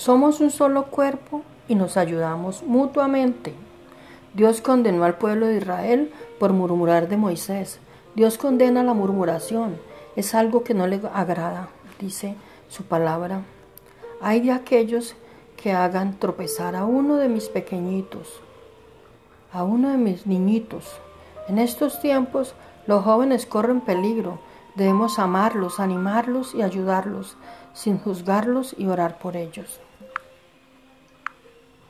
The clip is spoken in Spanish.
Somos un solo cuerpo y nos ayudamos mutuamente. Dios condenó al pueblo de Israel por murmurar de Moisés. Dios condena la murmuración. Es algo que no le agrada, dice su palabra. Hay de aquellos que hagan tropezar a uno de mis pequeñitos, a uno de mis niñitos. En estos tiempos los jóvenes corren peligro. Debemos amarlos, animarlos y ayudarlos, sin juzgarlos y orar por ellos.